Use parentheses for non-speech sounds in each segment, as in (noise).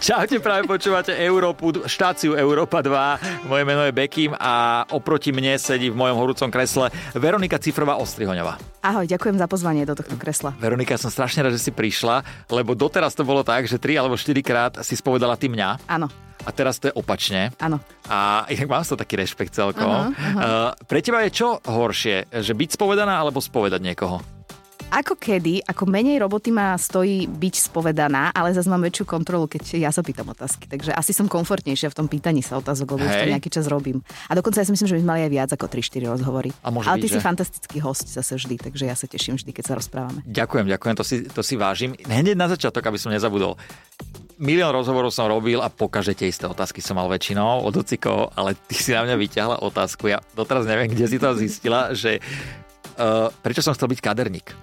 Čaute, práve počúvate Európu, štáciu Európa 2. Moje meno je Bekim a oproti mne sedí v mojom horúcom kresle Veronika Cifrová Ostrihoňová. Ahoj, ďakujem za pozvanie do tohto kresla. Veronika, som strašne rád, že si prišla, lebo doteraz to bolo tak, že tri alebo štyri krát si spovedala ty mňa. Áno. A teraz to je opačne. Áno. A inak mám toho taký rešpekt celkom. Aha. Uh, pre teba je čo horšie? Že byť spovedaná alebo spovedať niekoho? Ako kedy, ako menej roboty ma stojí byť spovedaná, ale zase mám väčšiu kontrolu, keď ja sa pýtam otázky. Takže asi som komfortnejšia v tom pýtaní sa otázok, lebo už to Hej. nejaký čas robím. A dokonca ja si myslím, že by sme mali aj viac ako 3-4 rozhovory. A ale byť, ty si že? fantastický host zase vždy, takže ja sa teším vždy, keď sa rozprávame. Ďakujem, ďakujem, to si, to si vážim. Hneď na začiatok, aby som nezabudol. Milión rozhovorov som robil a pokaždé tie isté otázky som mal väčšinou od ocikov, ale ty si na mňa vyťahla otázku. Ja doteraz neviem, kde si to zistila, že prečo som chcel byť kaderník. (laughs)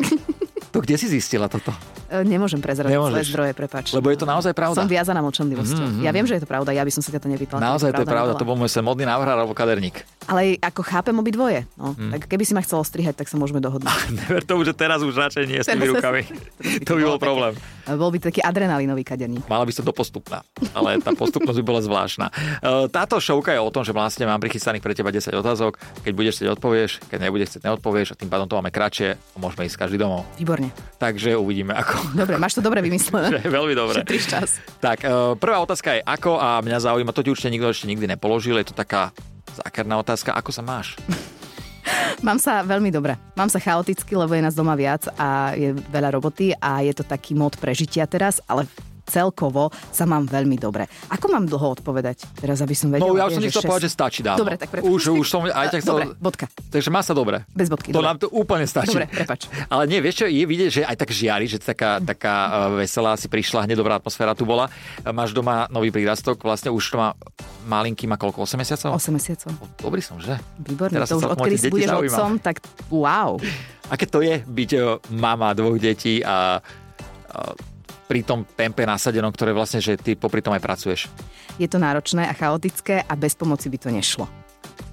To kde si zistila toto? E, Nemôžem Nemôžeš. svoje zdroje, prepač. Lebo je to naozaj pravda. Som viazaná mlčanlivosťou. Mhm, Ja viem, že je to pravda, ja by som sa ťa to nepýtala. Naozaj to je pravda, nebola. to bol môj sen modný návrh alebo kaderník. Ale ako chápem obidvoje. No. Mhm. Tak keby si ma chcel ostrihať, tak sa môžeme dohodnúť. (laughs) Never tomu, že teraz už radšej nie s tými rukami. (laughs) (laughs) to by bol problém. Bol by taký adrenalinový kaderník. Mala by som to postupná, ale tá postupnosť by bola zvláštna. E, Táto šovka je o tom, že vlastne mám prichystaných pre teba 10 otázok. Keď budeš chcieť, odpovieš, keď nebudeš chcieť, neodpovieš a tým pádom to máme kratšie a môžeme ísť každý domov. Výborne. Takže uvidíme ako. Dobre, máš to dobre vymyslené. (laughs) Veľmi dobre. Šetríš čas. Tak, e, prvá otázka je ako a mňa zaujíma, to ti určite nikto ešte nikdy nepoložil, je to taká zákerná otázka, ako sa máš? (laughs) Mám sa veľmi dobre. Mám sa chaoticky, lebo je nás doma viac a je veľa roboty a je to taký mod prežitia teraz, ale celkovo sa mám veľmi dobre. Ako mám dlho odpovedať? Teraz, aby som vedela. No ja som Ježiš, nechcel povedať, že stačí dávno. Dobre, tak prepač. už, už som aj tak chcel... Dobre, bodka. Takže má sa dobre. Bez bodky, To dobre. nám to úplne stačí. Dobre, prepač. (laughs) Ale nie, vieš čo, je vidieť, že aj tak žiari, že taká, taká eh, veselá si prišla, hneď dobrá atmosféra tu bola. Eh, Máš doma nový prírastok, vlastne už to má malinký, má koľko, 8 mesiacov? 8 mesiacov. Dobrý som, že? Výborne, Teraz to už odkedy si budeš otcom, tak wow. Aké to je byť eh, mama dvoch detí a, a pri tom tempe nasadenom, ktoré vlastne, že ty popri tom aj pracuješ. Je to náročné a chaotické a bez pomoci by to nešlo.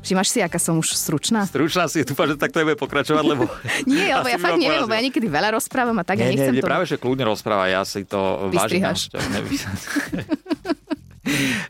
Všimáš si, aká som už stručná? Stručná si, dúfam, že takto nebude pokračovať, lebo... (laughs) Nie, lebo ja fakt neviem, lebo ja niekedy veľa rozprávam a tak Nie, nie, nechcem nie, to... práve, že kľudne rozpráva, ja si to vážim.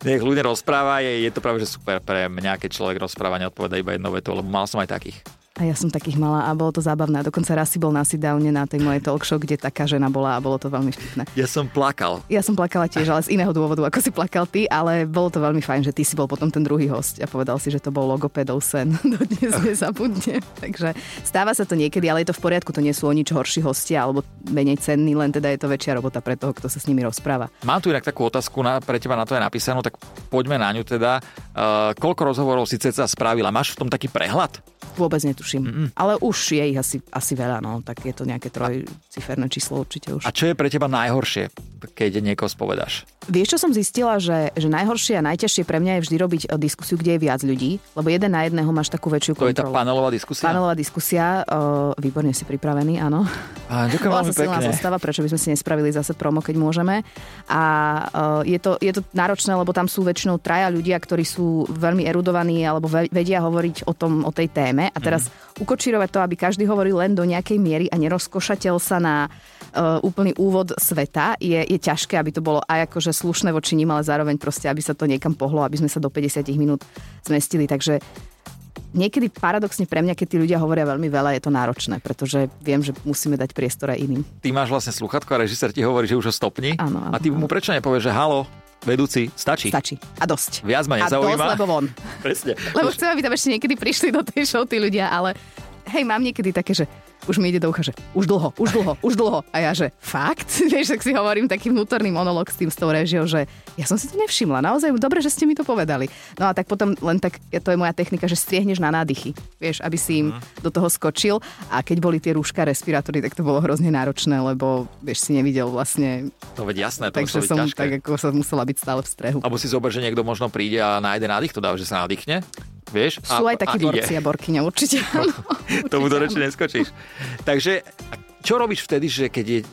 Nech ľudia rozpráva, je, je to práve, že super pre mňa, keď človek rozpráva, neodpoveda iba jednou vetou, lebo mal som aj takých. A ja som takých mala a bolo to zábavné. A dokonca raz si bol na sit-downe na tej mojej talk show, kde taká žena bola a bolo to veľmi vtipné. Ja som plakal. Ja som plakala tiež, ale z iného dôvodu, ako si plakal ty, ale bolo to veľmi fajn, že ty si bol potom ten druhý host a povedal si, že to bol logopedov sen. (laughs) Dodnes nezabudne. Takže stáva sa to niekedy, ale je to v poriadku, to nie sú o nič horší hostia alebo menej cenní, len teda je to väčšia robota pre toho, kto sa s nimi rozpráva. Mám tu inak takú otázku, na, pre teba na to je napísanú, tak poďme na ňu teda. Uh, koľko rozhovorov si ceca spravila? Máš v tom taký prehľad? Vôbec netuším. Mm-mm. Ale už je ich asi, asi veľa, no. Tak je to nejaké trojciferné číslo určite už. A čo je pre teba najhoršie, keď niekoho spovedáš? Vieš, čo som zistila, že, že najhoršie a najťažšie pre mňa je vždy robiť e, diskusiu, kde je viac ľudí, lebo jeden na jedného máš takú väčšiu To je tá kontrolu. panelová diskusia? Panelová diskusia, uh, výborne si pripravený, áno. Á, ďakujem veľmi pekne. zostava, prečo by sme si nespravili zase promo, keď môžeme. A uh, je, to, je to náročné, lebo tam sú väčšinou traja ľudia, ktorí sú veľmi erudovaní alebo ve- vedia hovoriť o, tom, o tej téme. A teraz Mhm. ukočírovať to, aby každý hovoril len do nejakej miery a nerozkošateľ sa na uh, úplný úvod sveta, je, je ťažké, aby to bolo aj akože slušné voči ním, ale zároveň proste, aby sa to niekam pohlo, aby sme sa do 50 minút zmestili. Takže niekedy paradoxne pre mňa, keď tí ľudia hovoria veľmi veľa, je to náročné, pretože viem, že musíme dať priestor aj iným. Ty máš vlastne sluchatko a režisér ti hovorí, že už ho stopni. Áno, áno, a ty mu prečo nepovieš, že halo, vedúci, stačí. Stačí. A dosť. Viac ma A nezaujíma. dosť, lebo von. (laughs) Presne. Lebo chcem, aby tam ešte niekedy prišli do tej show tí ľudia, ale hej, mám niekedy také, že už mi ide do ucha, že už dlho, už dlho, už dlho. A ja, že fakt? (laughs) Vieš, tak si hovorím taký vnútorný monolog s tým, s tou režiou, že ja som si to nevšimla. Naozaj, dobre, že ste mi to povedali. No a tak potom len tak, to je moja technika, že striehneš na nádychy. Vieš, aby si im do toho skočil. A keď boli tie rúška, respirátory, tak to bolo hrozne náročné, lebo vieš, si nevidel vlastne. No veď jasné, to Takže som ťažké. tak ako sa musela byť stále v strehu. Alebo si zober, že niekto možno príde a nájde nádych, to dá, že sa nadýchne. Vieš? Sú aj takí borci a borkyňa, určite. (laughs) áno. Tomu do reči neskočíš. Takže čo robíš vtedy, že keď je e,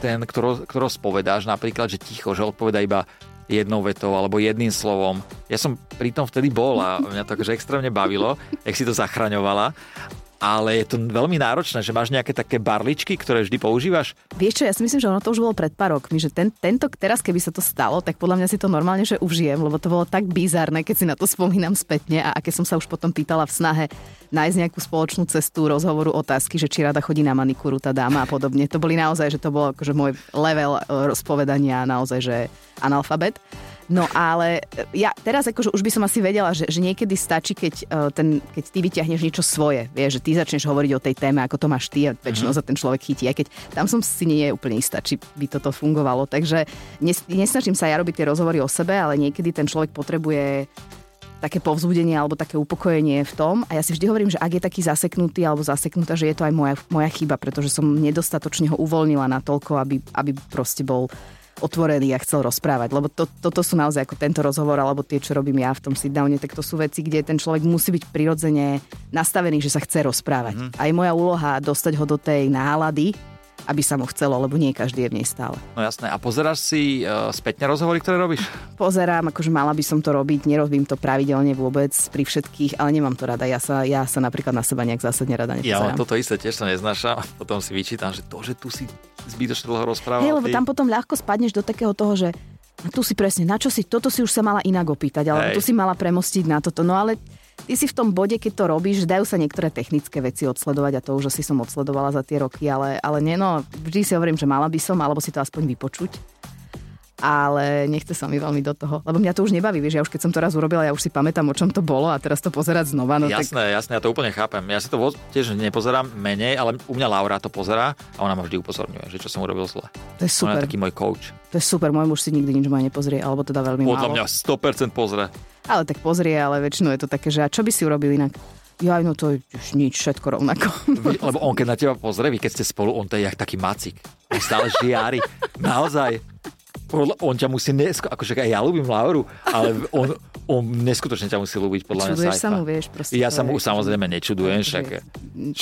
ten, ktorého, ktorého spovedáš, napríklad, že ticho, že odpoveda iba jednou vetou alebo jedným slovom. Ja som pri tom vtedy bol a mňa to akože extrémne bavilo, jak si to zachraňovala. Ale je to veľmi náročné, že máš nejaké také barličky, ktoré vždy používaš? Vieš čo, ja si myslím, že ono to už bolo pred pár rokmi, že ten, tento, teraz keby sa to stalo, tak podľa mňa si to normálne, že užijem, lebo to bolo tak bizarné, keď si na to spomínam spätne a aké som sa už potom pýtala v snahe nájsť nejakú spoločnú cestu rozhovoru otázky, že či rada chodí na manikúru tá dáma a podobne. To boli naozaj, že to bolo akože môj level e, rozpovedania naozaj, že analfabet. No ale ja teraz akože už by som asi vedela, že, že niekedy stačí, keď, uh, ten, keď ty vyťahneš niečo svoje, vieš, že ty začneš hovoriť o tej téme, ako to máš ty a väčšinou mm-hmm. sa ten človek chytí, aj keď tam som si nie je úplne istá, či by toto fungovalo. Takže nes, nesnažím sa ja robiť tie rozhovory o sebe, ale niekedy ten človek potrebuje také povzbudenie alebo také upokojenie v tom. A ja si vždy hovorím, že ak je taký zaseknutý alebo zaseknutá, že je to aj moja, moja chyba, pretože som nedostatočne ho uvoľnila na toľko, aby, aby proste bol otvorený a chcel rozprávať. Lebo to, toto sú naozaj ako tento rozhovor, alebo tie, čo robím ja v tom sit-downe, tak to sú veci, kde ten človek musí byť prirodzene nastavený, že sa chce rozprávať. Mm-hmm. Aj moja úloha dostať ho do tej nálady, aby sa mu chcelo, lebo nie každý je v nej stále. No jasné. A pozeráš si uh, spätne rozhovory, ktoré robíš? Pozerám, akože mala by som to robiť, nerobím to pravidelne vôbec pri všetkých, ale nemám to rada. Ja sa, ja sa napríklad na seba nejak zásadne rada nepozerám. Ja toto isté tiež sa neznášam. (laughs) Potom si vyčítam, že to, že tu si zbytočne dlho rozprával. Hej, lebo tam potom ľahko spadneš do takého toho, že tu si presne, na čo si, toto si už sa mala inak opýtať, alebo Hej. tu si mala premostiť na toto. No ale ty si v tom bode, keď to robíš, dajú sa niektoré technické veci odsledovať a to už asi som odsledovala za tie roky, ale, ale nie, no, vždy si hovorím, že mala by som, alebo si to aspoň vypočuť ale nechce sa mi veľmi do toho, lebo mňa to už nebaví, vieš, ja už keď som to raz urobila, ja už si pamätám, o čom to bolo a teraz to pozerať znova. No jasné, tak... jasné, ja to úplne chápem. Ja si to tiež nepozerám menej, ale u mňa Laura to pozerá a ona ma vždy upozorňuje, že čo som urobil zle. To je super. Ona je taký môj coach. To je super, môj muž si nikdy nič ma nepozrie, alebo teda veľmi Podľa málo. mňa 100% pozrie. Ale tak pozrie, ale väčšinou je to také, že a čo by si urobil inak? Ja, no to je už nič, všetko rovnako. Lebo on keď na teba pozrie, vy keď ste spolu, on to je jak taký macik. On stále žiari. Naozaj on ťa musí, nesko, akože aj ja ľúbim Lauru, ale on, on neskutočne ťa musí ľúbiť podľa mňa sa mu, vieš, proste. Ja sa mu samozrejme nečudujem, však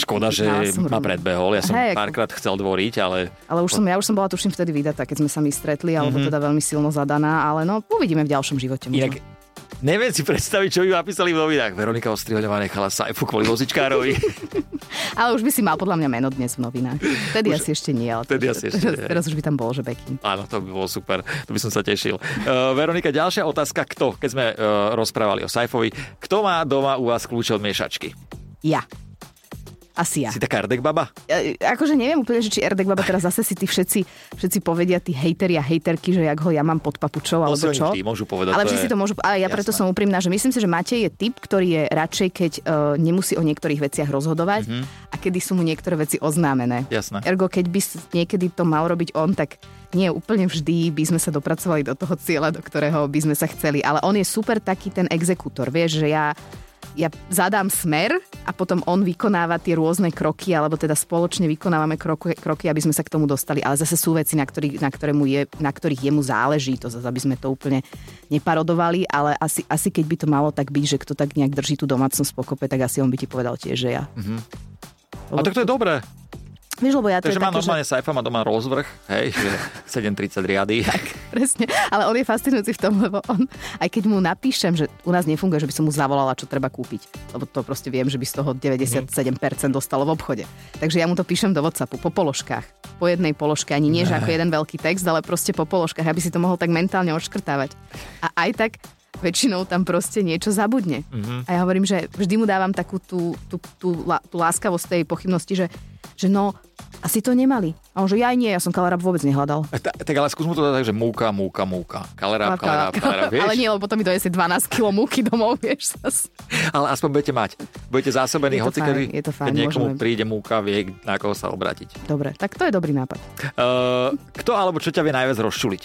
škoda, že ma predbehol. Ja som hey, párkrát chcel dvoriť, ale... Ale už som, ja už som bola tuším vtedy vydatá, keď sme sa my stretli, alebo mm-hmm. teda veľmi silno zadaná, ale no uvidíme v ďalšom živote. Možno. Inak Neviem si predstaviť, čo by napísali v novinách. Veronika Ostrihoľová nechala Saifu kvôli vozičkárovi. (laughs) ale už by si mal podľa mňa meno dnes v novinách. Vtedy už, asi ešte nie, ale vtedy asi ešte teraz, teraz už by tam bol, že Becky. Áno, to by bolo super. To by som sa tešil. Uh, Veronika, ďalšia otázka. Kto? Keď sme uh, rozprávali o Saifovi. Kto má doma u vás kľúče od miešačky? Ja. Asi ja. Si taká Erdek baba? E, akože neviem úplne, že či Erdek baba teraz zase si tí všetci, všetci povedia, tí hejteri a hejterky, že jak ho ja mám pod papučou, alebo čo. môžu povedať. Ale všetci to môžu, ale ja Jasné. preto som úprimná, že myslím si, že Matej je typ, ktorý je radšej, keď uh, nemusí o niektorých veciach rozhodovať mm-hmm. a kedy sú mu niektoré veci oznámené. Jasné. Ergo, keď by niekedy to mal robiť on, tak nie úplne vždy by sme sa dopracovali do toho cieľa, do ktorého by sme sa chceli. Ale on je super taký ten exekútor, vieš, že ja ja zadám smer a potom on vykonáva tie rôzne kroky, alebo teda spoločne vykonávame kroky, kroky aby sme sa k tomu dostali. Ale zase sú veci, na, ktorý, na, je, na ktorých jemu záleží, to zase, aby sme to úplne neparodovali, ale asi, asi keď by to malo tak byť, že kto tak nejak drží tú domácnosť pokope, tak asi on by ti povedal tiež, že ja. Mm-hmm. A tak to je dobré. Vieš, lebo ja Takže má normálne že... Saifa, má doma rozvrh, hej, že 7.30 riady. (laughs) Tak, presne. Ale on je fascinujúci v tom, lebo on, aj keď mu napíšem, že u nás nefunguje, že by som mu zavolala, čo treba kúpiť. Lebo to proste viem, že by z toho 97% dostalo v obchode. Takže ja mu to píšem do Whatsappu po položkách. Po jednej položke, ani nie, že ako jeden veľký text, ale proste po položkách, aby si to mohol tak mentálne odškrtávať. A aj tak väčšinou tam proste niečo zabudne. Mm-hmm. A ja hovorím, že vždy mu dávam takú tú, tú, tú, tú láskavosť tej pochybnosti, že že no, asi to nemali. A on že ja nie, ja som kalerab vôbec nehľadal. E, tak ale skús mu to dať tak, že múka, múka, múka. Kalerab, kalerab, kalerab, vieš? (laughs) Ale nie, lebo potom mi dojesie 12 kg múky domov, (laughs) vieš. Zas. Ale aspoň budete mať. Budete zásobení, hoci kedy, je to fajn, niekomu môžeme... príde múka, vie, na koho sa obrátiť. Dobre, tak to je dobrý nápad. Uh, kto alebo čo ťa vie najviac rozčuliť?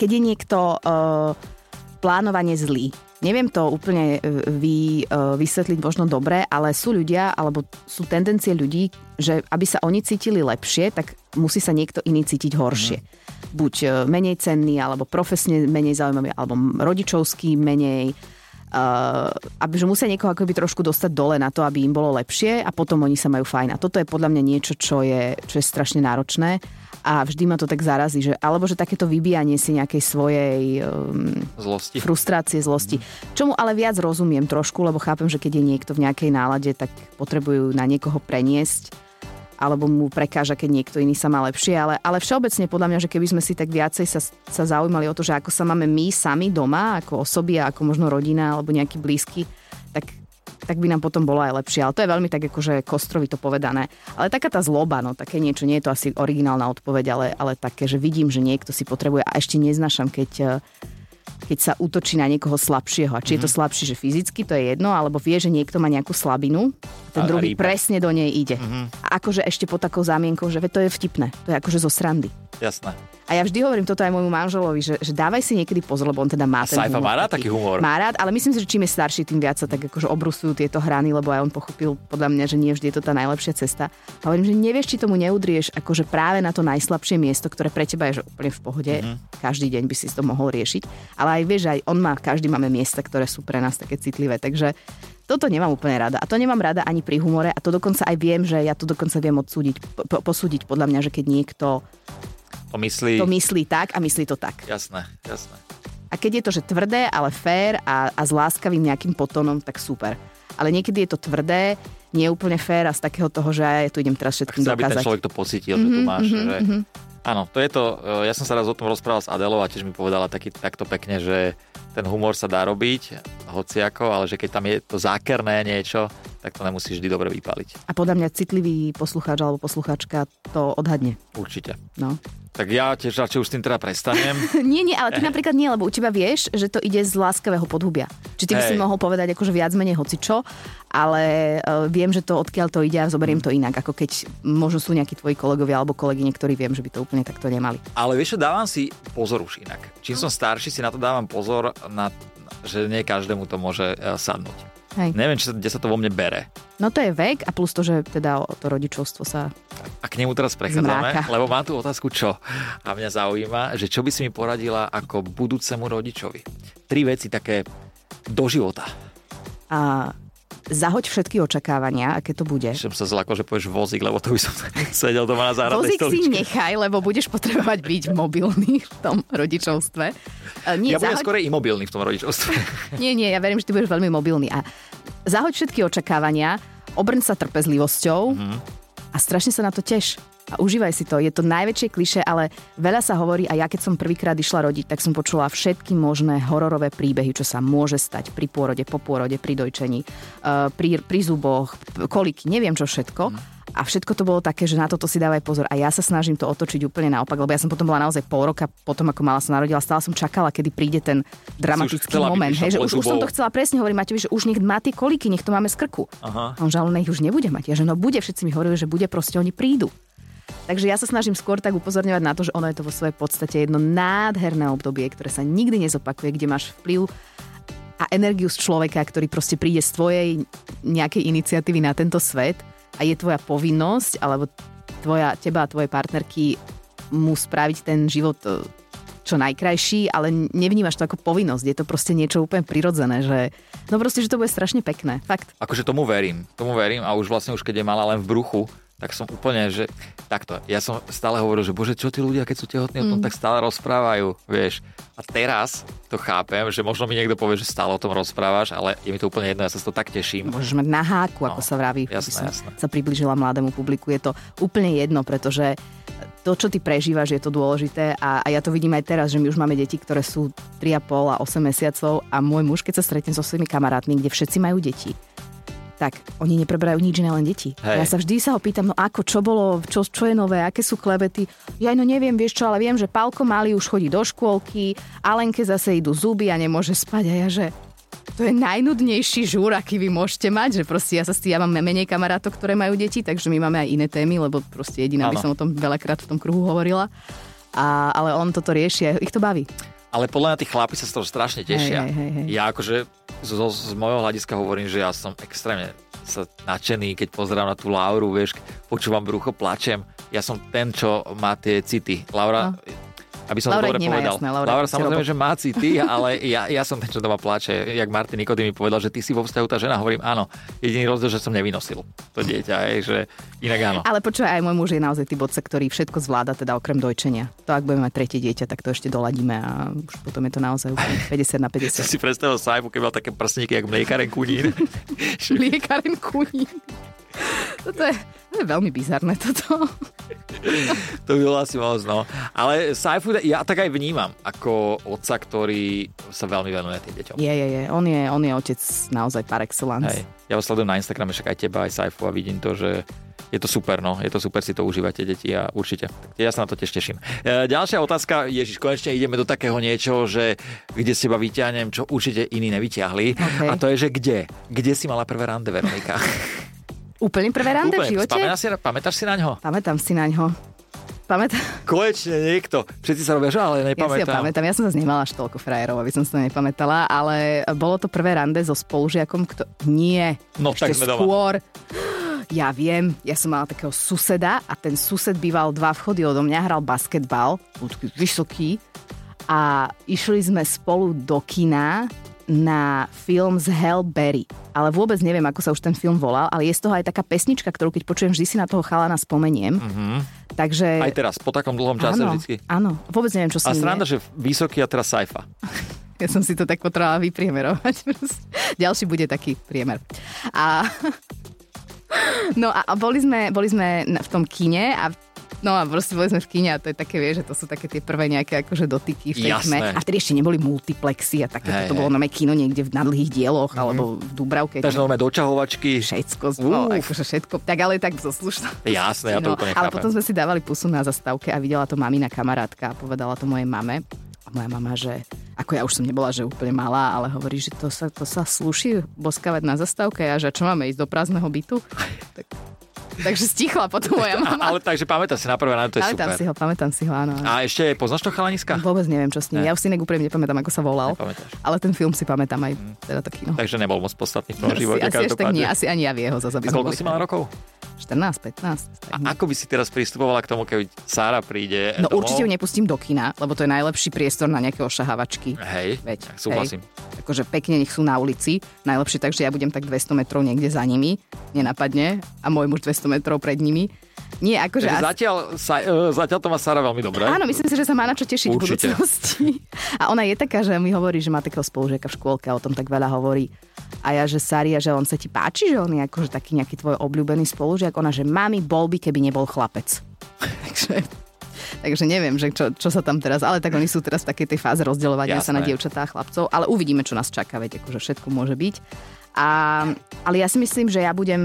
Keď je niekto uh, plánovanie zlý, Neviem to úplne e, vy, e, vysvetliť možno dobre, ale sú ľudia, alebo sú tendencie ľudí, že aby sa oni cítili lepšie, tak musí sa niekto iný cítiť horšie. Mm. Buď e, menej cenný, alebo profesne menej zaujímavý, alebo rodičovský menej. Uh, aby, že musia niekoho akoby trošku dostať dole na to, aby im bolo lepšie a potom oni sa majú fajn. A toto je podľa mňa niečo, čo je, čo je strašne náročné a vždy ma to tak zarazí, že, alebo že takéto vybíjanie si nejakej svojej um, Zlosti. frustrácie, zlosti. Čomu ale viac rozumiem trošku, lebo chápem, že keď je niekto v nejakej nálade, tak potrebujú na niekoho preniesť alebo mu prekáža, keď niekto iný sa má lepšie, ale, ale všeobecne podľa mňa, že keby sme si tak viacej sa, sa zaujímali o to, že ako sa máme my sami doma, ako osoby ako možno rodina alebo nejaký blízky, tak tak by nám potom bolo aj lepšie. Ale to je veľmi tak akože kostrovito povedané. Ale taká tá zloba, no také niečo, nie je to asi originálna odpoveď, ale, ale také, že vidím, že niekto si potrebuje a ešte neznašam, keď keď sa útočí na niekoho slabšieho. A či mm-hmm. je to mhm. slabšie, že fyzicky, to je jedno, alebo vie, že niekto má nejakú slabinu, ten a, druhý a presne do nej ide. Mm-hmm. A akože ešte pod takou zámienkou, že to je vtipné. To je akože zo srandy. Jasné. A ja vždy hovorím toto aj môjmu manželovi, že, že dávaj si niekedy pozor, lebo on teda má ten Saifa humor. má rád taký humor. Má rád, ale myslím si, že čím je starší, tým viac sa tak akože obrusujú tieto hrany, lebo aj on pochopil podľa mňa, že nie vždy je to tá najlepšia cesta. A hovorím, že nevieš, či tomu neudrieš akože práve na to najslabšie miesto, ktoré pre teba je že úplne v pohode. Mm-hmm. Každý deň by si to mohol riešiť. Ale aj vieš, aj on má, každý máme miesta, ktoré sú pre nás také citlivé. Takže toto nemám úplne rada. A to nemám rada ani pri humore. A to dokonca aj viem, že ja to dokonca viem odsúdiť, po, posúdiť podľa mňa, že keď niekto to myslí... To myslí tak a myslí to tak. Jasné, jasné. A keď je to, že tvrdé, ale fér a, a s láskavým nejakým potonom, tak super. Ale niekedy je to tvrdé, nie úplne fér a z takého toho, že ja tu idem teraz všetkým Chce, dokázať. aby ten človek to pocítil, mm-hmm, že tu mhm, máš. Mm-hmm, že... Mm-hmm. Áno, to je to, e, ja som sa raz o tom rozprával s Adelou a tiež mi povedala taký, takto pekne, že ten humor sa dá robiť, hociako, ale že keď tam je to zákerné niečo, tak to nemusíš vždy dobre vypaliť. A podľa mňa citlivý poslucháč alebo posluchačka to odhadne. Určite. No. Tak ja tiež radšej už s tým teda prestanem. (laughs) nie, nie, ale ty napríklad nie, lebo u teba vieš, že to ide z láskavého podhubia. Či ty by si mohol povedať akože viac menej hoci čo, ale uh, viem, že to odkiaľ to ide a zoberiem to inak, ako keď možno sú nejakí tvoji kolegovia alebo kolegy, niektorí viem, že by to úplne takto nemali. Ale vieš, dávam si pozor už inak. Čím som starší, si na to dávam pozor, na, že nie každému to môže uh, sadnúť. Hej. Neviem, či sa, kde sa to vo mne bere. No to je vek a plus to, že teda to rodičovstvo sa A k nemu teraz prechádzame, zmráka. lebo mám tu otázku čo. A mňa zaujíma, že čo by si mi poradila ako budúcemu rodičovi. Tri veci také do života. A zahoď všetky očakávania, aké to bude. Som sa zlako, že povieš vozík, lebo to by som (laughs) sedel doma na záhradnej Vozík stoličke. si nechaj, lebo budeš potrebovať byť mobilný v tom rodičovstve. Uh, nie, ja budem zahoď... skôr imobilný v tom rodičovstve. (laughs) nie, nie, ja verím, že ty budeš veľmi mobilný. A zahoď všetky očakávania, obrň sa trpezlivosťou mm-hmm. a strašne sa na to teš a užívaj si to. Je to najväčšie kliše, ale veľa sa hovorí a ja keď som prvýkrát išla rodiť, tak som počula všetky možné hororové príbehy, čo sa môže stať pri pôrode, po pôrode, pri dojčení, uh, pri, pri zuboch, koliky, neviem čo všetko. A všetko to bolo také, že na toto si dávaj pozor. A ja sa snažím to otočiť úplne naopak, lebo ja som potom bola naozaj pol roka potom, ako mala sa narodila, stále som čakala, kedy príde ten dramatický moment. Hej, že už, už som to chcela presne hovoriť Matevi, že už nech má tie koliky, nech to máme z krku. Aha. On že ale nech už nebude mať. Ja že no bude, všetci mi hovorili, že bude, proste oni prídu. Takže ja sa snažím skôr tak upozorňovať na to, že ono je to vo svojej podstate jedno nádherné obdobie, ktoré sa nikdy nezopakuje, kde máš vplyv a energiu z človeka, ktorý proste príde z tvojej nejakej iniciatívy na tento svet a je tvoja povinnosť, alebo tvoja, teba a tvojej partnerky mu spraviť ten život e, čo najkrajší, ale nevnímaš to ako povinnosť. Je to proste niečo úplne prirodzené, že no proste, že to bude strašne pekné. Fakt. Akože tomu verím. Tomu verím a už vlastne už keď je mala len v bruchu, tak som úplne, že takto, ja som stále hovoril, že bože, čo tí ľudia, keď sú tehotní mm. o tom, mm. tak stále rozprávajú, vieš. A teraz to chápem, že možno mi niekto povie, že stále o tom rozprávaš, ale je mi to úplne jedno, ja sa to tak teším. Môžeš mať na háku, ako no, sa vraví, jasné, som jasné. sa približila mladému publiku. Je to úplne jedno, pretože to, čo ty prežívaš, je to dôležité a, a ja to vidím aj teraz, že my už máme deti, ktoré sú 3,5 a 8 mesiacov a môj muž, keď sa stretne so svojimi kamarátmi, kde všetci majú deti, tak oni nepreberajú nič iné, len deti. Hej. Ja sa vždy sa ho pýtam, no ako, čo bolo, čo, čo je nové, aké sú klebety. Ja no neviem, vieš čo, ale viem, že Pálko malý už chodí do škôlky, Alenke zase idú zuby a nemôže spať a ja, že to je najnudnejší žúr, aký vy môžete mať, že proste ja sa ja mám menej kamarátov, ktoré majú deti, takže my máme aj iné témy, lebo proste jediná by som o tom veľakrát v tom kruhu hovorila. A, ale on toto rieši a ich to baví. Ale podľa mňa tí chlapi sa z toho strašne tešia. Hej, hej, hej. Ja akože z, z môjho hľadiska hovorím, že ja som extrémne sa nadšený, keď pozerám na tú Lauru, vieš, počúvam brucho, plačem. Ja som ten, čo má tie city. Laura, no. Aby som Laura to dobre nemá, povedal. jasné, Laura Laura samozrejme, že má city, ale ja, ja som ten, čo doma plače. Jak Martin Nikodý mi povedal, že ty si vo vzťahu tá žena, hovorím áno. Jediný rozdiel, že som nevynosil to dieťa, je, že inak áno. Ale počúvaj, aj môj muž je naozaj typ otca, ktorý všetko zvláda, teda okrem dojčenia. To ak budeme mať tretie dieťa, tak to ešte doladíme a už potom je to naozaj úplne (laughs) 50 na Som 50. si predstavil Saifu, keď mal také prstníky, jak mliekaren kunín. (laughs) Liekaren kuní. Toto je, to je veľmi bizarné toto. (laughs) to by bolo asi moc, no. Ale Saifu, ja tak aj vnímam ako otca, ktorý sa veľmi venuje tým deťom. Je, je, je. On je, on je otec naozaj par excellence. Hej. Ja ho sledujem na Instagrame, však aj teba, aj Saifu a vidím to, že je to super, no. Je to super, si to užívate, deti, a určite. Ja sa na to tiež teším. E, ďalšia otázka, Ježiš, konečne ideme do takého niečoho, že kde z teba vyťahnem, čo určite iní nevyťahli. Okay. A to je, že kde? Kde si mala prvé rande, Veronika? (laughs) Úplne prvé rande v Úplne. živote? Pamätáš si, pamätáš si na ňo? Pamätám si na ňo. Pamätám. Konečne niekto. Všetci sa robia, že ale Ja si ho nepamätám. pamätám, ja som zase nemala až toľko frajerov, aby som si to nepamätala, ale bolo to prvé rande so spolužiakom, kto... Nie, No, tak ešte sme doma. skôr. Ja viem, ja som mala takého suseda a ten sused býval dva vchody odo mňa, hral basketbal, bol taký vysoký a išli sme spolu do kina na film z Hell Berry. Ale vôbec neviem, ako sa už ten film volal, ale je z toho aj taká pesnička, ktorú keď počujem, vždy si na toho chalana spomeniem. Mm-hmm. Takže... Aj teraz, po takom dlhom čase áno, vždycky. áno, vôbec neviem, čo s A sranda, že vysoký a teraz Saifa. (laughs) Ja som si to tak potrebovala vypriemerovať. (laughs) Ďalší bude taký priemer. A, (laughs) no a boli sme, boli sme v tom kine a No a proste boli sme v kine a to je také, vieš, že to sú také tie prvé nejaké akože dotyky v tej tme. A vtedy ešte neboli multiplexy a také, Hej, to bolo nové kino niekde v- na dlhých dieloch mm-hmm. alebo v Dúbravke. Takže normálne dočahovačky. Všetko, no, Uf. akože všetko. Tak ale tak zo slušnosti. Jasné, ja to No, úplne ale chápem. potom sme si dávali pusu na zastávke a videla to mamina kamarátka a povedala to mojej mame. A moja mama, že ako ja už som nebola, že úplne malá, ale hovorí, že to sa, to sa slúši boskavať na zastávke a že čo máme ísť do prázdneho bytu? Tak, (laughs) takže stichla potom moja (laughs) mama. ale takže pamätáš si na prvé ráno, to je pamätám super. si ho, pamätám si ho, áno. áno. A ešte poznáš to chalaniska? Vôbec neviem, čo s ním. Ne. Ja už si inak úprimne nepamätám, ako sa volal. Nepamätáš. Ale ten film si pamätám aj teda to kino. Takže nebol moc podstatný v Asi, živote. asi, až tak nie, asi ani ja v jeho zase. Koľko si mala rokov? 14, 15. Tak A ako by si teraz pristupovala k tomu, keď Sára príde No domov? určite ju nepustím do kina, lebo to je najlepší priestor na nejaké ošahavačky. Hej, Veď, tak súhlasím. Hej. Akože pekne nech sú na ulici. Najlepšie tak, že ja budem tak 200 metrov niekde za nimi, nenapadne, a môj muž 200 metrov pred nimi. Nie, akože... Takže zatiaľ, sa, e, zatiaľ to má Sára veľmi dobre. Áno, myslím si, že sa má na čo tešiť v Určite. budúcnosti. A ona je taká, že mi hovorí, že má takého spolužiaka v škôlke a o tom tak veľa hovorí. A ja, že Saria, že on sa ti páči, že on je akože taký nejaký tvoj obľúbený spolužiak. Ona, že mami, bol by, keby nebol chlapec. (laughs) Takže... Takže neviem, že čo, čo sa tam teraz, ale tak oni sú teraz v takej tej fáze rozdeľovania sa na Jasné. dievčatá a chlapcov, ale uvidíme, čo nás čaká, veď akože všetko môže byť. A, ale ja si myslím, že ja budem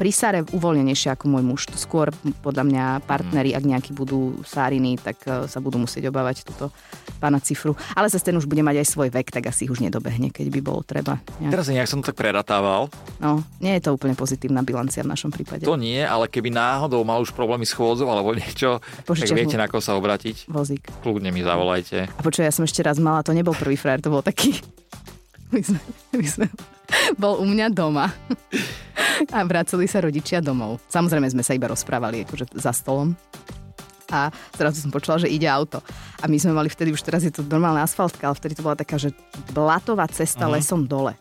pri Sare uvoľnenejšia ako môj muž. Skôr podľa mňa partneri, ak nejakí budú Sáriny, tak eh, sa budú musieť obávať túto pána cifru. Ale zase ten už bude mať aj svoj vek, tak asi už nedobehne, keď by bolo treba. Nejak. Teraz nejak som to tak preratával. No, nie je to úplne pozitívna bilancia v našom prípade. To nie, ale keby náhodou mal už problémy s chôdzou alebo niečo, tak Požičiaš viete, na koho sa obratiť. Vozík. Kľudne mi zavolajte. A počuj, ja som ešte raz mala, to nebol prvý frajer, to bol taký... My sme, my sme, bol u mňa doma a vraceli sa rodičia domov. Samozrejme sme sa iba rozprávali akože za stolom. A zrazu som počula, že ide auto. A my sme mali vtedy, už teraz je to normálna asfaltka, ale vtedy to bola taká, že blatová cesta Mhm. lesom dole.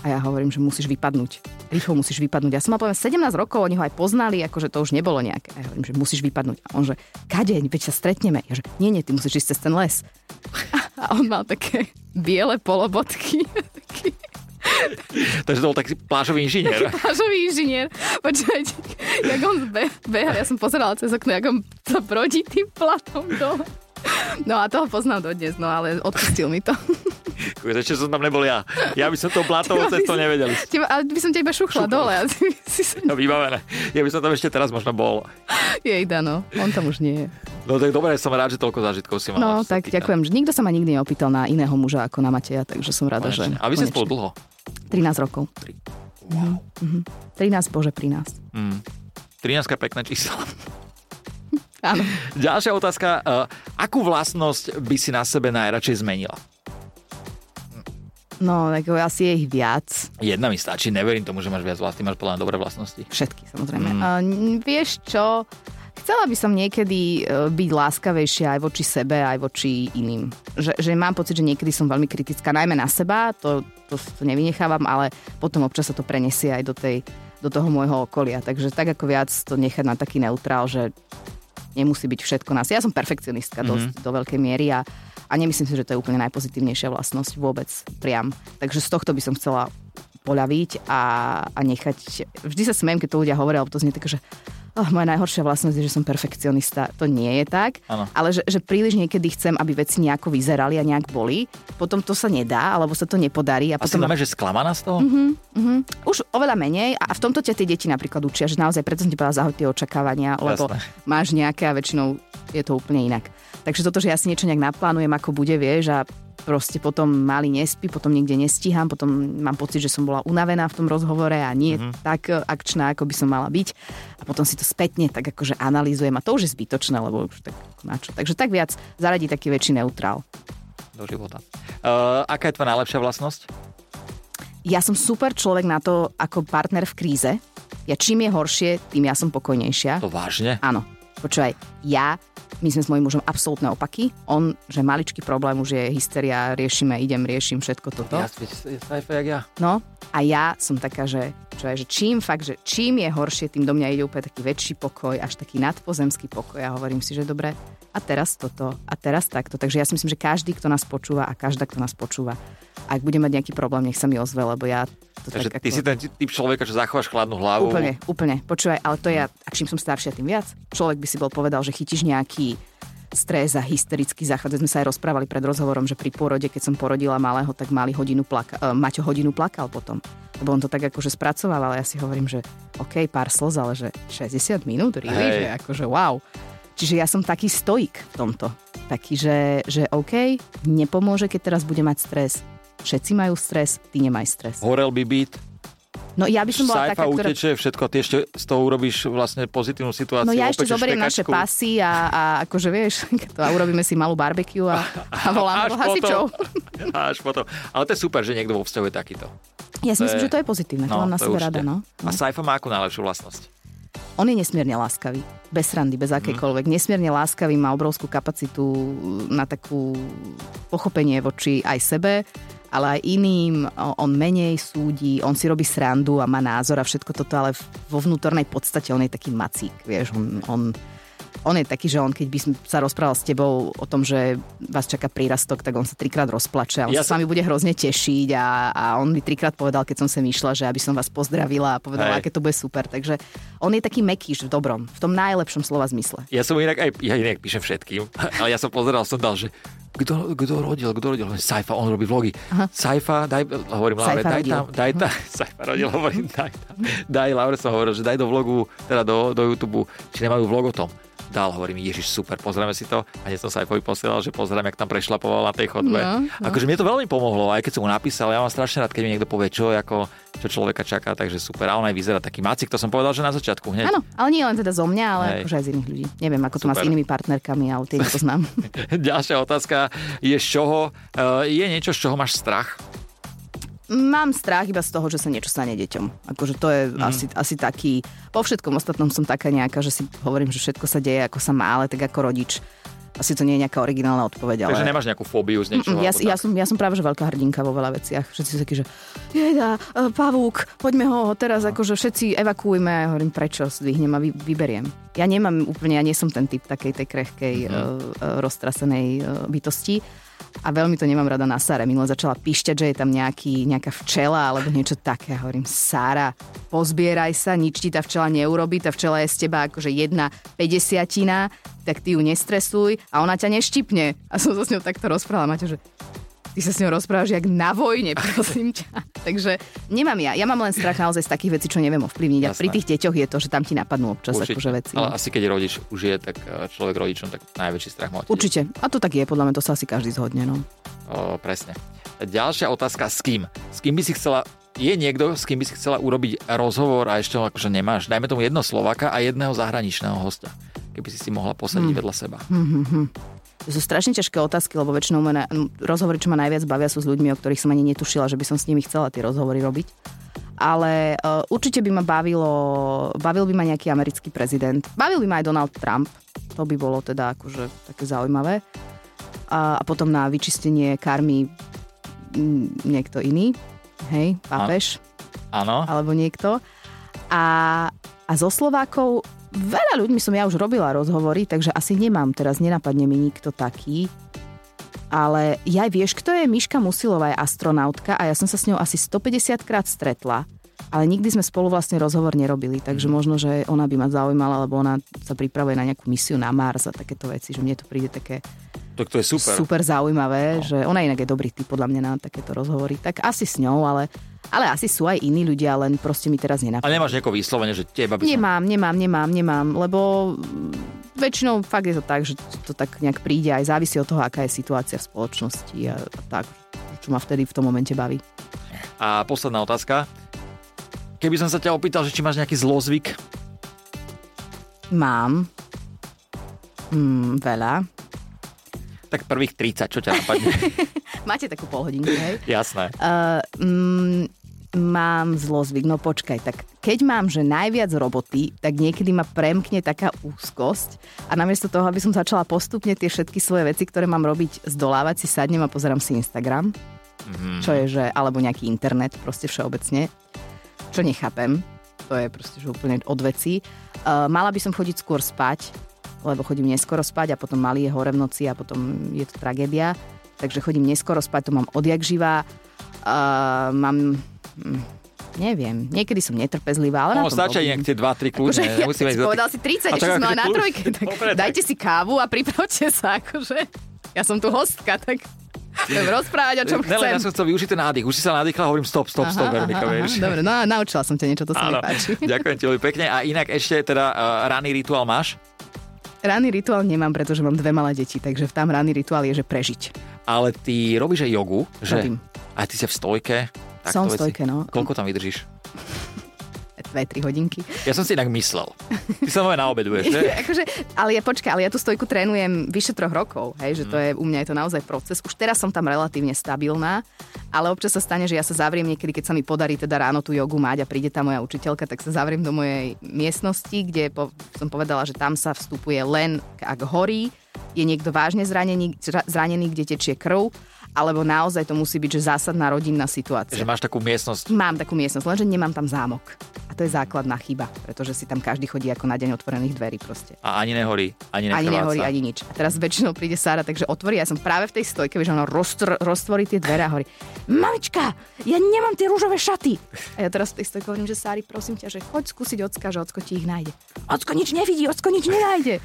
A ja hovorím, že musíš vypadnúť. Rýchlo musíš vypadnúť. Ja som mal poviem 17 rokov, oni ho aj poznali, akože to už nebolo nejaké. A ja hovorím, že musíš vypadnúť. A on že, kade, veď sa stretneme. Ja že, nie, nie, ty musíš ísť cez ten les. A (laughs) on mal také biele polobotky. Taký Takže to bol taký plážový inžinier. (laughs) plážový inžinier. Počúvajte, jak on be- beha, ja som pozerala cez okno, jak on sa brodí tým platom dole. No a toho poznám dodnes, no ale odpustil mi to. Ešte som tam nebol ja. Ja by som to blátovou cestou nevedel. Teba, ale by som ťa iba šuchla dole. A ty by si sa... No, vybavené. Ja by som tam ešte teraz možno bol. Jej, no, on tam už nie je. No tak dobre, som rád, že toľko zážitkov si mal. No, tak ďakujem. že Nikto sa ma nikdy neopýtal na iného muža ako na Mateja, takže som rada, že... A vy ste spolu dlho? 13 rokov. Wow. 13, bože, pri nás. Mm. 13 pekné číslo. Áno. Ďalšia otázka. Uh, akú vlastnosť by si na sebe najradšej zmenila? No, tak asi je ich viac. Jedna mi stačí, neverím tomu, že máš viac vlastní, máš podľa dobré vlastnosti. Všetky, samozrejme. Mm. Uh, vieš čo? chcela by som niekedy e, byť láskavejšia aj voči sebe, aj voči iným. Že, že mám pocit, že niekedy som veľmi kritická, najmä na seba, to, to, to nevynechávam, ale potom občas sa to prenesie aj do, tej, do toho môjho okolia. Takže tak ako viac to nechať na taký neutrál, že nemusí byť všetko nás. Ja som perfekcionistka mm-hmm. dosť do veľkej miery a, a nemyslím si, že to je úplne najpozitívnejšia vlastnosť vôbec priam. Takže z tohto by som chcela poľaviť a, a nechať... Vždy sa smiem, keď to ľudia hovoria, alebo to znie také, že oh, moja najhoršia vlastnosť je, že som perfekcionista. To nie je tak, ano. ale že, že príliš niekedy chcem, aby veci nejako vyzerali a nejak boli. Potom to sa nedá, alebo sa to nepodarí. A, a potom... si že sklamaná z toho? Uh-huh, uh-huh. Už oveľa menej a v tomto ťa tie deti napríklad učia, že naozaj preto som ti povedala zahoď tie očakávania, lebo Jasné. máš nejaké a väčšinou je to úplne inak. Takže toto, že ja si niečo nejak naplánujem, ako bude, vieš, a proste potom mali nespí, potom niekde nestíham, potom mám pocit, že som bola unavená v tom rozhovore a nie mm-hmm. tak e, akčná, ako by som mala byť. A potom si to spätne tak akože analýzujem a to už je zbytočné, lebo už tak na čo. Takže tak viac zaradí taký väčší neutrál. Do života. Uh, aká je tvoja najlepšia vlastnosť? Ja som super človek na to ako partner v kríze. Ja čím je horšie, tým ja som pokojnejšia. To vážne? Áno. Počúvaj, ja my sme s mojím mužom absolútne opaky. On, že maličký problém už je hysteria, riešime, idem, riešim všetko toto. Ja, jak ja. No, a ja som taká, že, čo je, že čím fakt, že čím je horšie, tým do mňa ide úplne taký väčší pokoj, až taký nadpozemský pokoj. A hovorím si, že dobre, a teraz toto, a teraz takto. Takže ja si myslím, že každý, kto nás počúva a každá, kto nás počúva, ak bude mať nejaký problém, nech sa mi ozve, lebo ja to Takže tak ty ako... si ten typ človeka, že zachováš chladnú hlavu. Úplne, úplne. Počúvaj, ale to je, ak čím som staršia, tým viac. Človek by si bol povedal, že chytíš nejaký stres a hysterický záchvat. Sme sa aj rozprávali pred rozhovorom, že pri porode, keď som porodila malého, tak mali hodinu plaka- uh, Maťo hodinu plakal potom. Lebo on to tak akože spracoval, ale ja si hovorím, že OK, pár slz, ale že 60 minút, really? Že akože wow. Čiže ja som taký stoik v tomto. Taký, že, že OK, nepomôže, keď teraz bude mať stres Všetci majú stres, ty nemaj stres. Horel by byt. No ja by som bola Saifa taká, ktorá... uteče, všetko, ty ešte z toho urobíš vlastne pozitívnu situáciu. No ja ešte zoberiem naše pasy a, a akože vieš, to (laughs) a urobíme si malú barbecue a, a voláme hasičov. (laughs) Až potom. Ale to je super, že niekto vo vzťahu je takýto. Ja si myslím, je... že to je pozitívne, no, to mám na sebe rada. No. A Saifa má akú najlepšiu vlastnosť? On je nesmierne láskavý. Bez randy, bez akejkoľvek. Mm. Nesmierne láskavý, má obrovskú kapacitu na takú pochopenie voči aj sebe, ale aj iným. On menej súdi, on si robí srandu a má názor a všetko toto, ale vo vnútornej podstate on je taký macík, vieš, on, on on je taký, že on keď by sa rozprával s tebou o tom, že vás čaká prírastok, tak on sa trikrát rozplače a on ja sa s vami bude hrozne tešiť a, a on mi trikrát povedal, keď som sem išla, že aby som vás pozdravila a povedala, Hej. aké to bude super. Takže on je taký mekýš v dobrom, v tom najlepšom slova zmysle. Ja som inak aj, ja inak píšem všetkým, (laughs) ale ja som pozeral, som dal, že kto, kto rodil, kto rodil? Saifa, on robí vlogy. Aha. Saifa, daj, hovorím Laure, daj tam, daj tam, (laughs) Saifa rodil, hovorím, daj tam, daj, Laure som hovoril, že daj do vlogu, teda do, do YouTube, či nemajú vlog o tom dal, hovorím, Ježiš, super, pozrieme si to. A hneď som sa aj posielal, že pozriem, jak tam prešlapoval na tej chodbe. No, no. Akože mne to veľmi pomohlo, aj keď som mu napísal, ja mám strašne rád, keď mi niekto povie, čo, ako, čo človeka čaká, takže super. A on aj vyzerá taký macik, to som povedal, že na začiatku hneď. Áno, ale nie len teda zo mňa, ale Hej. akože aj z iných ľudí. Neviem, ako to má s inými partnerkami, ale tie nepoznám. (laughs) (laughs) Ďalšia otázka je, z čoho, uh, je niečo, z čoho máš strach? Mám strach iba z toho, že sa niečo stane deťom. Akože to je mm. asi, asi taký... Po všetkom ostatnom som taká nejaká, že si hovorím, že všetko sa deje ako sa má, ale tak ako rodič asi to nie je nejaká originálna odpoveď. Ale... Takže nemáš nejakú fóbiu z niečoho? Ja, ja, som, ja som práve že veľká hrdinka vo veľa veciach. Všetci sú takí, že jeda, e, pavúk, poďme ho teraz, no. akože všetci evakuujme. Ja hovorím, prečo, zdvihnem a vy, vyberiem. Ja nemám úplne, ja nie som ten typ takej tej krehkej, mm-hmm. uh, roztrasenej uh, bytosti a veľmi to nemám rada na Sáre. Milo začala píšťať, že je tam nejaký, nejaká včela alebo niečo také. Hovorím, Sára, pozbieraj sa, nič ti tá včela neurobi, tá včela je z teba akože jedna 50 tak ty ju nestresuj a ona ťa neštipne. A som sa s ňou takto rozprávala, Maťo, že ty sa s ňou rozprávaš jak na vojne, (laughs) prosím ťa. Takže nemám ja. Ja mám len strach naozaj z takých vecí, čo neviem ovplyvniť. Jasné. A pri tých deťoch je to, že tam ti napadnú občas Určite. akože veci. Ale asi keď rodič už je, tak e, človek rodičom, tak najväčší strach má. Určite. A to tak je, podľa mňa to sa asi každý zhodne. No. O, presne. Ďalšia otázka, s kým? S kým by si chcela je niekto, s kým by si chcela urobiť rozhovor a ešte akože nemáš, dajme tomu jedno Slovaka a jedného zahraničného hostia, keby si si mohla posadiť hmm. vedľa seba. Hmm, hmm, hmm. To sú strašne ťažké otázky, lebo väčšinou ma rozhovory, čo ma najviac bavia, sú s ľuďmi, o ktorých som ani netušila, že by som s nimi chcela tie rozhovory robiť. Ale uh, určite by ma bavilo, bavil by ma nejaký americký prezident. Bavil by ma aj Donald Trump. To by bolo teda akože také zaujímavé. A, a potom na vyčistenie karmy niekto iný. Hej, pápež. Áno. Alebo niekto. A, a zo Slovákov veľa ľuďmi som ja už robila rozhovory, takže asi nemám teraz, nenapadne mi nikto taký. Ale ja vieš, kto je Miška Musilová, je astronautka a ja som sa s ňou asi 150 krát stretla. Ale nikdy sme spolu vlastne rozhovor nerobili, takže možno, že ona by ma zaujímala, lebo ona sa pripravuje na nejakú misiu na Mars a takéto veci, že mne to príde také tak to je super. super zaujímavé, no. že ona inak je dobrý typ podľa mňa na takéto rozhovory. Tak asi s ňou, ale, ale asi sú aj iní ľudia, len proste mi teraz nenapadá. Ale nemáš nejako vyslovene, že teba by som... Nemám, nemám, nemám, nemám, lebo väčšinou fakt je to tak, že to tak nejak príde aj závisí od toho, aká je situácia v spoločnosti a, a tak, čo ma vtedy v tom momente baví. A posledná otázka. Keby som sa ťa opýtal, že či máš nejaký zlozvyk? Mám. Mm, veľa. Tak prvých 30, čo ťa napadne? (laughs) Máte takú polhodinku, hej? Jasné. Uh, mm, mám zlozvyk, no počkaj, tak keď mám, že najviac roboty, tak niekedy ma premkne taká úzkosť a namiesto toho, aby som začala postupne tie všetky svoje veci, ktoré mám robiť, zdolávať, si sadnem a pozerám si Instagram, mm-hmm. čo je, že, alebo nejaký internet, proste všeobecne, čo nechápem, to je proste že úplne od veci. Uh, mala by som chodiť skôr spať, lebo chodím neskoro spať a potom malý je hore v noci a potom je to tragédia. Takže chodím neskoro spať, to mám odjak živá. Uh, mám... Hm, Neviem, niekedy som netrpezlivá, ale no, stačia nejak tie 2-3 kľudne. Akože, Nemusíme ja, povedal si 30, ešte sme na trojke, tak (laughs) Dobre, dajte tak. si kávu a pripravte sa, akože. Ja som tu hostka, tak Chcem rozprávať, o čom chcem. Nele, ja som chcel využiť ten nádych. Už si sa nadýchla, hovorím stop, stop, stop, Veronika, vieš. Dobre, no naučila som ťa niečo, to sa mi páči. Ďakujem ti veľmi pekne. A inak ešte teda uh, ranný rituál máš? Ranný rituál nemám, pretože mám dve malé deti, takže tam ranný rituál je, že prežiť. Ale ty robíš aj jogu, že? Robím. A ty si v stojke? Som v stojke, no. Koľko tam vydržíš? 2-3 hodinky. Ja som si inak myslel. Ty sa moje naobeduješ, že? (laughs) akože, ale ja počkaj, ale ja tú stojku trénujem vyše troch rokov, hej, že to je, u mňa je to naozaj proces. Už teraz som tam relatívne stabilná, ale občas sa stane, že ja sa zavriem niekedy, keď sa mi podarí teda ráno tú jogu mať a príde tá moja učiteľka, tak sa zavriem do mojej miestnosti, kde po, som povedala, že tam sa vstupuje len ak horí, je niekto vážne zranený, zranený kde tečie krv alebo naozaj to musí byť, že zásadná rodinná situácia. Že máš takú miestnosť? Mám takú miestnosť, lenže nemám tam zámok. A to je základná chyba, pretože si tam každý chodí ako na deň otvorených dverí proste. A ani nehorí, ani Ani nehorí, ani nič. A teraz väčšinou príde Sára, takže otvorí, ja som práve v tej stojke, že ona roztr- roztvorí tie dvere a hovorí, mamička, ja nemám tie rúžové šaty. A ja teraz v tej stojke hovorím, že Sári, prosím ťa, že choď skúsiť ocka, že ocko ti ich nájde. Ocko nič nevidí, ocko nič nenájde.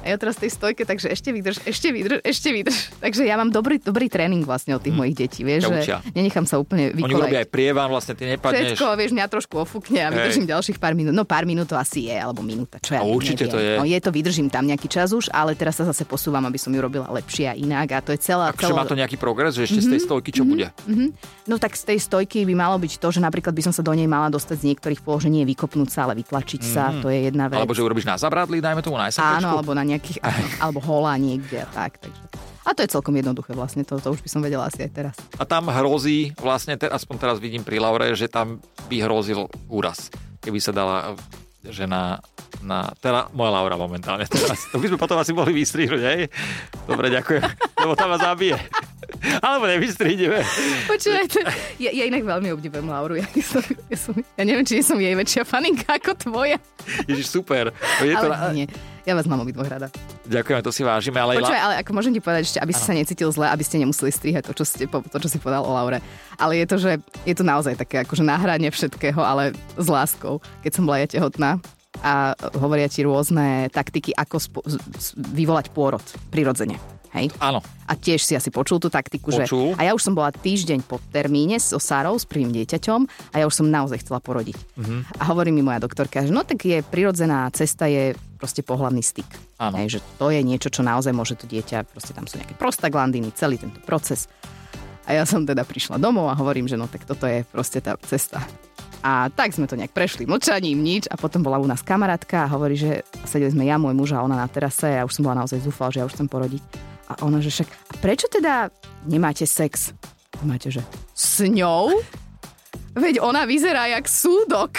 A ja teraz v tej stojke, takže ešte vydrž, ešte vydrž, ešte vydrž. (laughs) Takže ja mám dobrý, dobrý tréning vlastne od tých hmm. mojich detí, vieš, že nenechám sa úplne vykolať. Oni robia aj prievan, vlastne ty nepadneš. Všetko, vieš, mňa trošku ofúkne a vydržím Hej. ďalších pár minút. No pár minút to asi je, alebo minúta, čo ja no, určite neviem. to je. No je to, vydržím tam nejaký čas už, ale teraz sa zase posúvam, aby som ju robila lepšie a inak. A to je celá... Akože celá... má to nejaký progres, že ešte mm-hmm. z tej mhm, stojky čo mm-hmm. bude? Mm-hmm. No tak z tej stojky by malo byť to, že napríklad by som sa do nej mala dostať z niektorých položení, vykopnúť sa, ale vytlačiť mm-hmm. sa, to je jedna vec. Alebo že urobíš na zabradli, dajme tomu na Áno, alebo na nejakých alebo hola niekde a tak. Takže. A to je celkom jednoduché vlastne, to, to už by som vedela asi aj teraz. A tam hrozí, vlastne, te, aspoň teraz vidím pri Laure, že tam by hrozil úraz, keby sa dala žena na, teda moja Laura momentálne (laughs) teraz. To by sme potom asi mohli vystrihnúť, hej? Dobre, ďakujem, lebo tam ma zabije. (laughs) Alebo nevystrihneme. Počúvajte, ja, ja inak veľmi obdivujem Lauru. Ja, som, ja, som, ja neviem, či som jej väčšia faninka ako tvoja. Ježiš, super. Je ale to... nie, ja vás mám obidvoch rada. Ďakujem, to si vážime. Ale Počúvaj, ale ako môžem ti povedať ešte, aby si sa necítil zle, aby ste nemuseli strihať to, čo, ste, to, čo si povedal o Laure. Ale je to, že je to naozaj také akože nahranie všetkého, ale s láskou. Keď som bola ja tehotná, a hovoria ti rôzne taktiky, ako spo- vyvolať pôrod prirodzene. Hej? Áno. A tiež si asi počul tú taktiku, počul. že... A ja už som bola týždeň po termíne so Sárou, s prvým dieťaťom a ja už som naozaj chcela porodiť. Uh-huh. A hovorí mi moja doktorka, že no tak je prirodzená cesta, je proste pohľadný styk. Áno. Hej, že to je niečo, čo naozaj môže to dieťa, proste tam sú nejaké prostaglandiny, celý tento proces. A ja som teda prišla domov a hovorím, že no tak toto je proste tá cesta. A tak sme to nejak prešli mlčaním, nič. A potom bola u nás kamarátka a hovorí, že sedeli sme ja, môj muž a ona na terase a ja už som bola naozaj zúfala, že ja už chcem porodiť. A ona, že však, a prečo teda nemáte sex? A máte, že s ňou? Veď ona vyzerá jak súdok.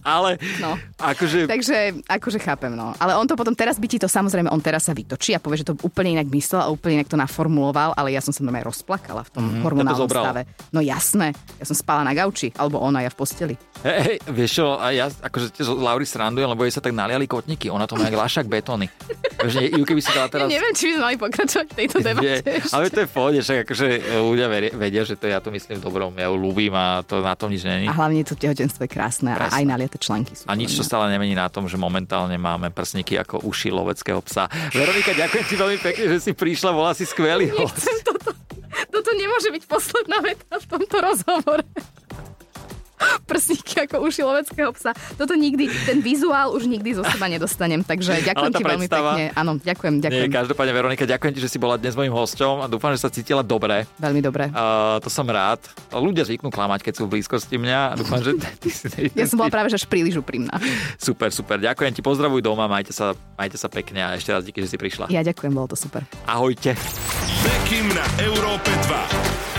Ale No. akože... Takže akože chápem, no. Ale on to potom, teraz by ti to samozrejme, on teraz sa vytočí a povie, že to úplne inak myslel a úplne inak to naformuloval, ale ja som sa normálne rozplakala v tom mm, hormonálnom to stave. No jasné, ja som spala na gauči, alebo ona, ja v posteli. Hej, hej, vieš čo, a ja akože tiež Lauri srandujem, lebo jej sa tak naliali kotníky. Ona to má jak lášak betóny. (laughs) Ju, keby si dala teraz... Ja neviem, či by sme mali pokračovať v tejto debate. Nie, ale to je v pohode, však akože ľudia vedia, že to ja to myslím dobrom, ja ju ľúbim a to na tom nič není. A hlavne to tehotenstvo je krásne Presne. a aj naliate články sú. A nič to stále nemení na tom, že momentálne máme prsníky ako uši loveckého psa. Veronika, ďakujem ti veľmi pekne, že si prišla, bola si skvelý host. Nechcem toto. Toto nemôže byť posledná veta v tomto rozhovore. (laughs) Prsníky ako uši loveckého psa. Toto nikdy, ten vizuál už nikdy zo seba nedostanem. Takže ďakujem ti veľmi pekne. Áno, ďakujem, Nie, ďakujem. každopádne Veronika, ďakujem ti, že si bola dnes mojím hosťom a dúfam, že sa cítila dobre. Veľmi dobre. Uh, to som rád. Ľudia zvyknú klamať, keď sú v blízkosti mňa a dúfam, že (laughs) ty si Ja som bola práve že až príliš úprimná. Super, super. Ďakujem ti, pozdravuj doma, majte sa, majte sa pekne a ešte raz díky, že si prišla. Ja ďakujem, bolo to super. Ahojte. Bekim na Európe 2.